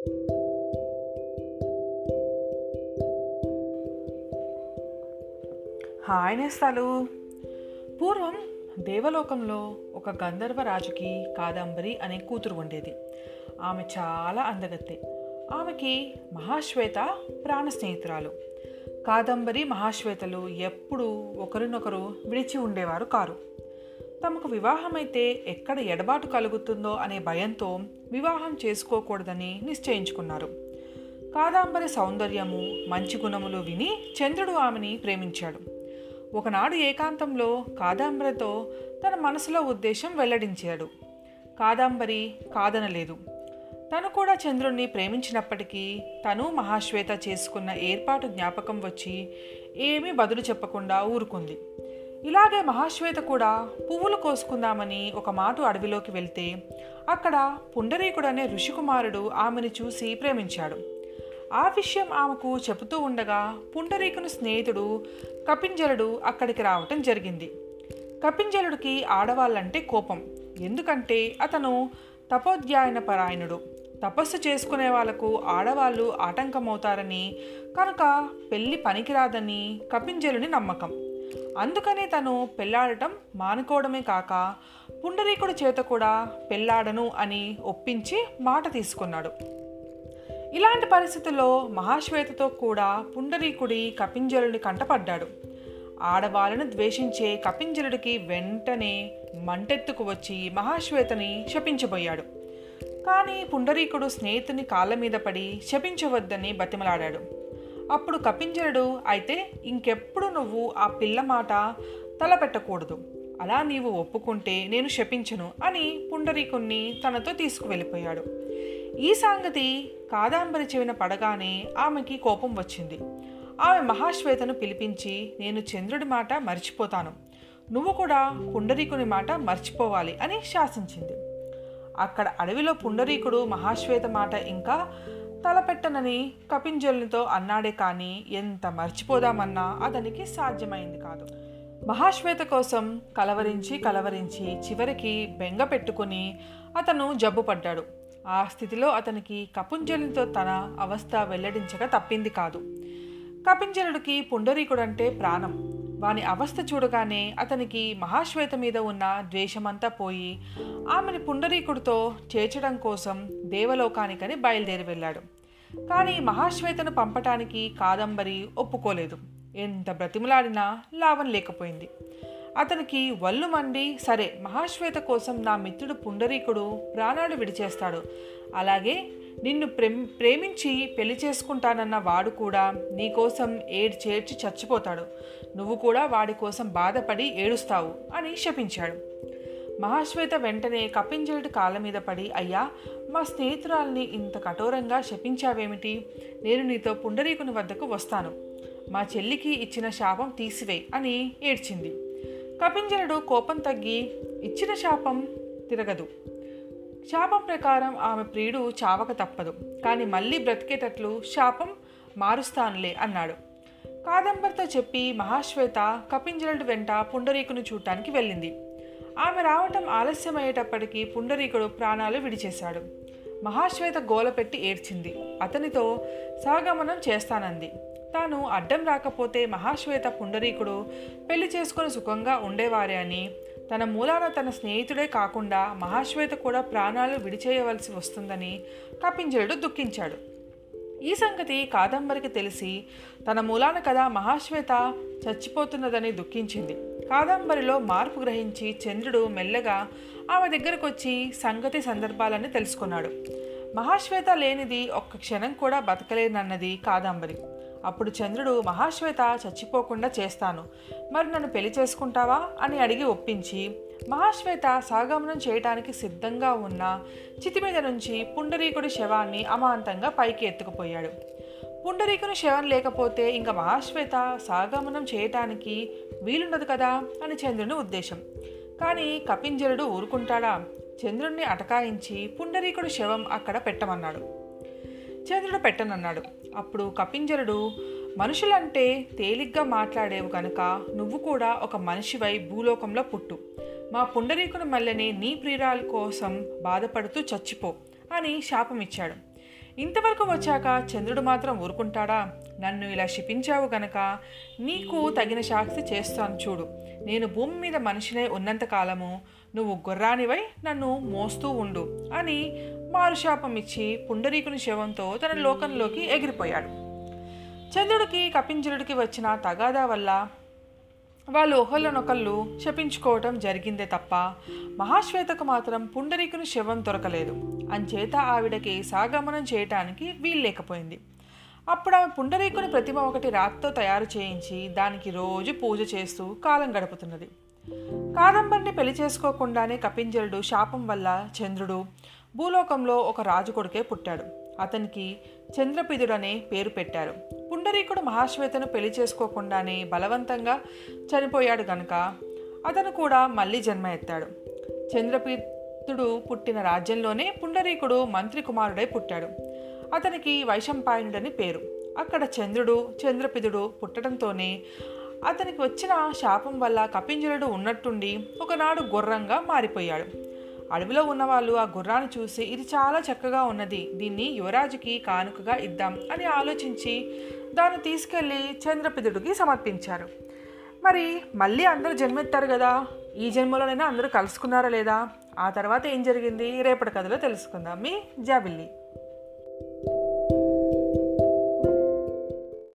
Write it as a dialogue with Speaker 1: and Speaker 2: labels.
Speaker 1: Hi నేస్తాలు. పూర్వం దేవలోకంలో ఒక గంధర్వ రాజుకి కాదంబరి అనే కూతురు ఉండేది. ఆమె చాలా అందగత్తె. ఆమెకి మహాశ్వేత ప్రాణ స్నేహితురాలు. కాదంబరి మహాశ్వేతలు ఎప్పుడూ ఒకరినొకరు విడిచి ఉండేవారు కారు. తమకు వివాహమైతే ఎక్కడ ఎడబాటు కలుగుతుందో అనే భయంతో వివాహం చేసుకోకూడదని నిశ్చయించుకున్నారు. కాదాంబరి సౌందర్యము మంచి గుణములు విని చంద్రుడు ఆమెని ప్రేమించాడు. ఒకనాడు ఏకాంతంలో కాదాంబరితో తన మనసులో ఉద్దేశం వెల్లడించాడు. కాదాంబరి కాదనలేదు. తను కూడా చంద్రుణ్ణి ప్రేమించినప్పటికీ తను మహాశ్వేత చేసుకున్న ఏర్పాటు జ్ఞాపకం వచ్చి ఏమీ బదులు చెప్పకుండా ఊరుకుంది. ఇలాగే మహాశ్వేత కూడా పువ్వులు కోసుకుందామని ఒక మాట అడవిలోకి వెళ్తే అక్కడ పుండరీకుడు అనే ఋషికుమారుడు ఆమెను చూసి ప్రేమించాడు. ఆ విషయం ఆమెకు చెబుతూ ఉండగా పుండరీకుని స్నేహితుడు కపింజలుడు అక్కడికి రావటం జరిగింది. కపింజలుడికి ఆడవాళ్ళంటే కోపం. ఎందుకంటే అతను తపోధ్యాయన పరాయణుడు తపస్సు చేసుకునే వాళ్ళకు ఆడవాళ్ళు ఆటంకమవుతారని కనుక పెళ్ళి పనికిరాదని కపింజలుని నమ్మకం. అందుకనే తను పెళ్ళాడటం మానుకోవడమే కాక పుండరీకుడి చేత కూడా పెళ్ళాడను అని ఒప్పించి మాట తీసుకున్నాడు. ఇలాంటి పరిస్థితుల్లో మహాశ్వేతతో కూడా పుండరీకుడి కపింజలుని కంటపడ్డాడు. ఆడవాళ్ళను ద్వేషించే కపింజలుడికి వెంటనే మంటెత్తుకు వచ్చి మహాశ్వేతని శపించబోయాడు. కానీ పుండరీకుడు స్నేహితుని కాళ్ళ మీద పడి శపించవద్దని బతిమలాడాడు. అప్పుడు కపింజరుడు అయితే ఇంకెప్పుడు నువ్వు ఆ పిల్ల మాట తలపెట్టకూడదు. అలా నీవు ఒప్పుకుంటే నేను శపించను అని పుండరీకుణ్ణి తనతో తీసుకువెళ్ళిపోయాడు. ఈ సంగతి కాదాంబరి చెవిన పడగానే ఆమెకి కోపం వచ్చింది. ఆమె మహాశ్వేతను పిలిపించి నేను చంద్రుడి మాట మర్చిపోతాను. నువ్వు కూడా పుండరీకుని మాట మర్చిపోవాలి అని శాసించింది. అక్కడ అడవిలో పుండరీకుడు మహాశ్వేత మాట ఇంకా తలపెట్టనని కపింజలునితో అన్నాడే కానీ ఎంత మర్చిపోదామన్నా అతనికి సాధ్యమైంది కాదు. మహాశ్వేత కోసం కలవరించి కలవరించి చివరికి బెంగ పెట్టుకుని అతను జబ్బుపడ్డాడు ఆ స్థితిలో అతనికి కపుంజలునితో తన అవస్థ వెల్లడించక తప్పింది కాదు. కపింజలుడికి పుండరీకుడంటే ప్రాణం. వాని అవస్థ చూడగానే అతనికి మహాశ్వేత మీద ఉన్న ద్వేషమంతా పోయి ఆమెను పుండరీకుడితో చేర్చడం కోసం దేవలోకానికని బయలుదేరి వెళ్ళాడు. కానీ మహాశ్వేతను పంపటానికి కాదంబరి ఒప్పుకోలేదు. ఎంత బ్రతిమలాడినా లాభం లేకపోయింది. అతనికి వల్లు మండి సరే మహాశ్వేత కోసం నా మిత్రుడు పుండరీకుడు ప్రాణాలు విడిచేస్తాడు. అలాగే నిన్ను ప్రేమించి పెళ్ళి చేసుకుంటానన్న వాడు కూడా నీకోసం ఏడు చేర్చి చచ్చిపోతాడు. నువ్వు కూడా వాడి కోసం బాధపడి ఏడుస్తావు అని శపించాడు. మహాశ్వేత వెంటనే కపింజలుడి కాళ్ళ మీద పడి అయ్యా మా స్నేహితురాల్ని ఇంత కఠోరంగా శపించావేమిటి? నేను నీతో పుండరీకుని వద్దకు వస్తాను. మా చెల్లికి ఇచ్చిన శాపం తీసివేయి అని ఏడ్చింది. కపింజలుడు కోపం తగ్గి ఇచ్చిన శాపం తిరగదు. శాపం ప్రకారం ఆమె ప్రియుడు చావక తప్పదు. కానీ మళ్ళీ బ్రతికేటట్లు శాపం మారుస్తానులే అన్నాడు. కాదంబరితో చెప్పి మహాశ్వేత కపింజలుడు వెంట పుండరీకును చూడటానికి వెళ్ళింది. ఆమె రావటం ఆలస్యమయ్యేటప్పటికీ పుండరీకుడు ప్రాణాలు విడిచేశాడు. మహాశ్వేత గోల పెట్టి ఏడ్చింది. అతనితో సహగమనం చేస్తానంది. తాను అడ్డం రాకపోతే మహాశ్వేత పుండరీకుడు పెళ్ళి చేసుకుని సుఖంగా ఉండేవారే అని. తన మూలాన తన స్నేహితుడే కాకుండా మహాశ్వేత కూడా ప్రాణాలు విడిచేయవలసి వస్తుందని కపింజలుడు దుఃఖించాడు. ఈ సంగతి కాదంబరికి తెలిసి తన మూలాన కదా మహాశ్వేత చచ్చిపోతున్నదని దుఃఖించింది. కాదంబరిలో మార్పు గ్రహించి చంద్రుడు మెల్లగా ఆమె దగ్గరకు వచ్చి సంగతి సందర్భాలని తెలుసుకున్నాడు. మహాశ్వేత లేనిది ఒక్క క్షణం కూడా బతకలేనన్నది కాదంబరి. అప్పుడు చంద్రుడు మహాశ్వేత చచ్చిపోకుండా చేస్తాను. మరి నన్ను పెళ్ళి చేసుకుంటావా? అని అడిగి ఒప్పించి మహాశ్వేత సాగమనం చేయటానికి సిద్ధంగా ఉన్న చితి మీద నుంచి పుండరీకుడి శవాన్ని అమాంతంగా పైకి ఎత్తుకుపోయాడు. పుండరీకుని శవం లేకపోతే ఇంకా మహాశ్వేత సాగమనం చేయటానికి వీలుండదు కదా? అని చంద్రుని ఉద్దేశం. కానీ కపింజలుడు ఊరుకుంటాడా? చంద్రుణ్ణి అటకాయించి పుండరీకుడి శవం అక్కడ పెట్టమన్నాడు. చంద్రుడు పెట్టనన్నాడు. అప్పుడు కపింజరుడు మనుషులంటే తేలిగ్గా మాట్లాడేవు కనుక నువ్వు కూడా ఒక మనిషివై భూలోకంలో పుట్టు. మా పుండరీకుని మల్లెని నీ ప్రియురాల కోసం బాధపడుతూ చచ్చిపో అని శాపం ఇచ్చాడు ఇంతవరకు వచ్చాక చంద్రుడు మాత్రం ఊరుకుంటాడా? నన్ను ఇలా శిపించావు గనక నీకు తగిన శాస్తి చేస్తాను చూడు. నేను భూమి మీద మనిషినే ఉన్నంత కాలము నువ్వు గుర్రానివై నన్ను మోస్తూ ఉండు అని మారుశాపం ఇచ్చి పుండరీకుని శవంతో తన లోకంలోకి ఎగిరిపోయాడు. చంద్రుడికి కపింజలుడికి వచ్చిన తగాదా వల్ల వాళ్ళు ఒకళ్ళనొకళ్ళు శపించుకోవటం జరిగిందే తప్ప మహాశ్వేతకు మాత్రం పుండరీకుని శవం దొరకలేదు. అంచేత ఆవిడకి సాగమనం చేయటానికి వీల్లేకపోయింది అప్పుడు ఆమె పుండరీకుని ప్రతిమ ఒకటి రాతితో తయారు చేయించి దానికి రోజు పూజ చేస్తూ కాలం గడుపుతున్నది. కాదంబరిని పెళ్ళి చేసుకోకుండానే కపింజలుడు శాపం వల్ల చంద్రుడు భూలోకంలో ఒక రాజు కొడుకే పుట్టాడు. అతనికి చంద్రపిదుడనే పేరు పెట్టారు. పుండరీకుడు మహాశ్వేతను పెళ్ళి చేసుకోకుండానే బలవంతంగా చనిపోయాడు గనుక అతను కూడా మళ్ళీ జన్మ ఎత్తాడు. చంద్రపీతుడు పుట్టిన రాజ్యంలోనే పుండరీకుడు మంత్రి కుమారుడై పుట్టాడు. అతనికి వైశంపాయనుడని పేరు. అక్కడ చంద్రుడు చంద్రపిదుడు పుట్టడంతోనే అతనికి వచ్చిన శాపం వల్ల కపింజలుడు ఉన్నట్టుండి ఒకనాడు గుర్రంగా మారిపోయాడు. అడవిలో ఉన్నవాళ్ళు ఆ గుర్రాన్ని చూసి ఇది చాలా చక్కగా ఉన్నది. దీన్ని యువరాజుకి కానుకగా ఇద్దాం అని ఆలోచించి దాన్ని తీసుకెళ్ళి చంద్రపిదుడికి సమర్పించారు. మరి మళ్ళీ అందరూ జన్మెత్తారు కదా ఈ జన్మలోనైనా అందరూ కలుసుకున్నారా లేదా? ఆ తర్వాత ఏం జరిగింది? రేపటి కథలో తెలుసుకుందాం. మీ జాబిల్లి.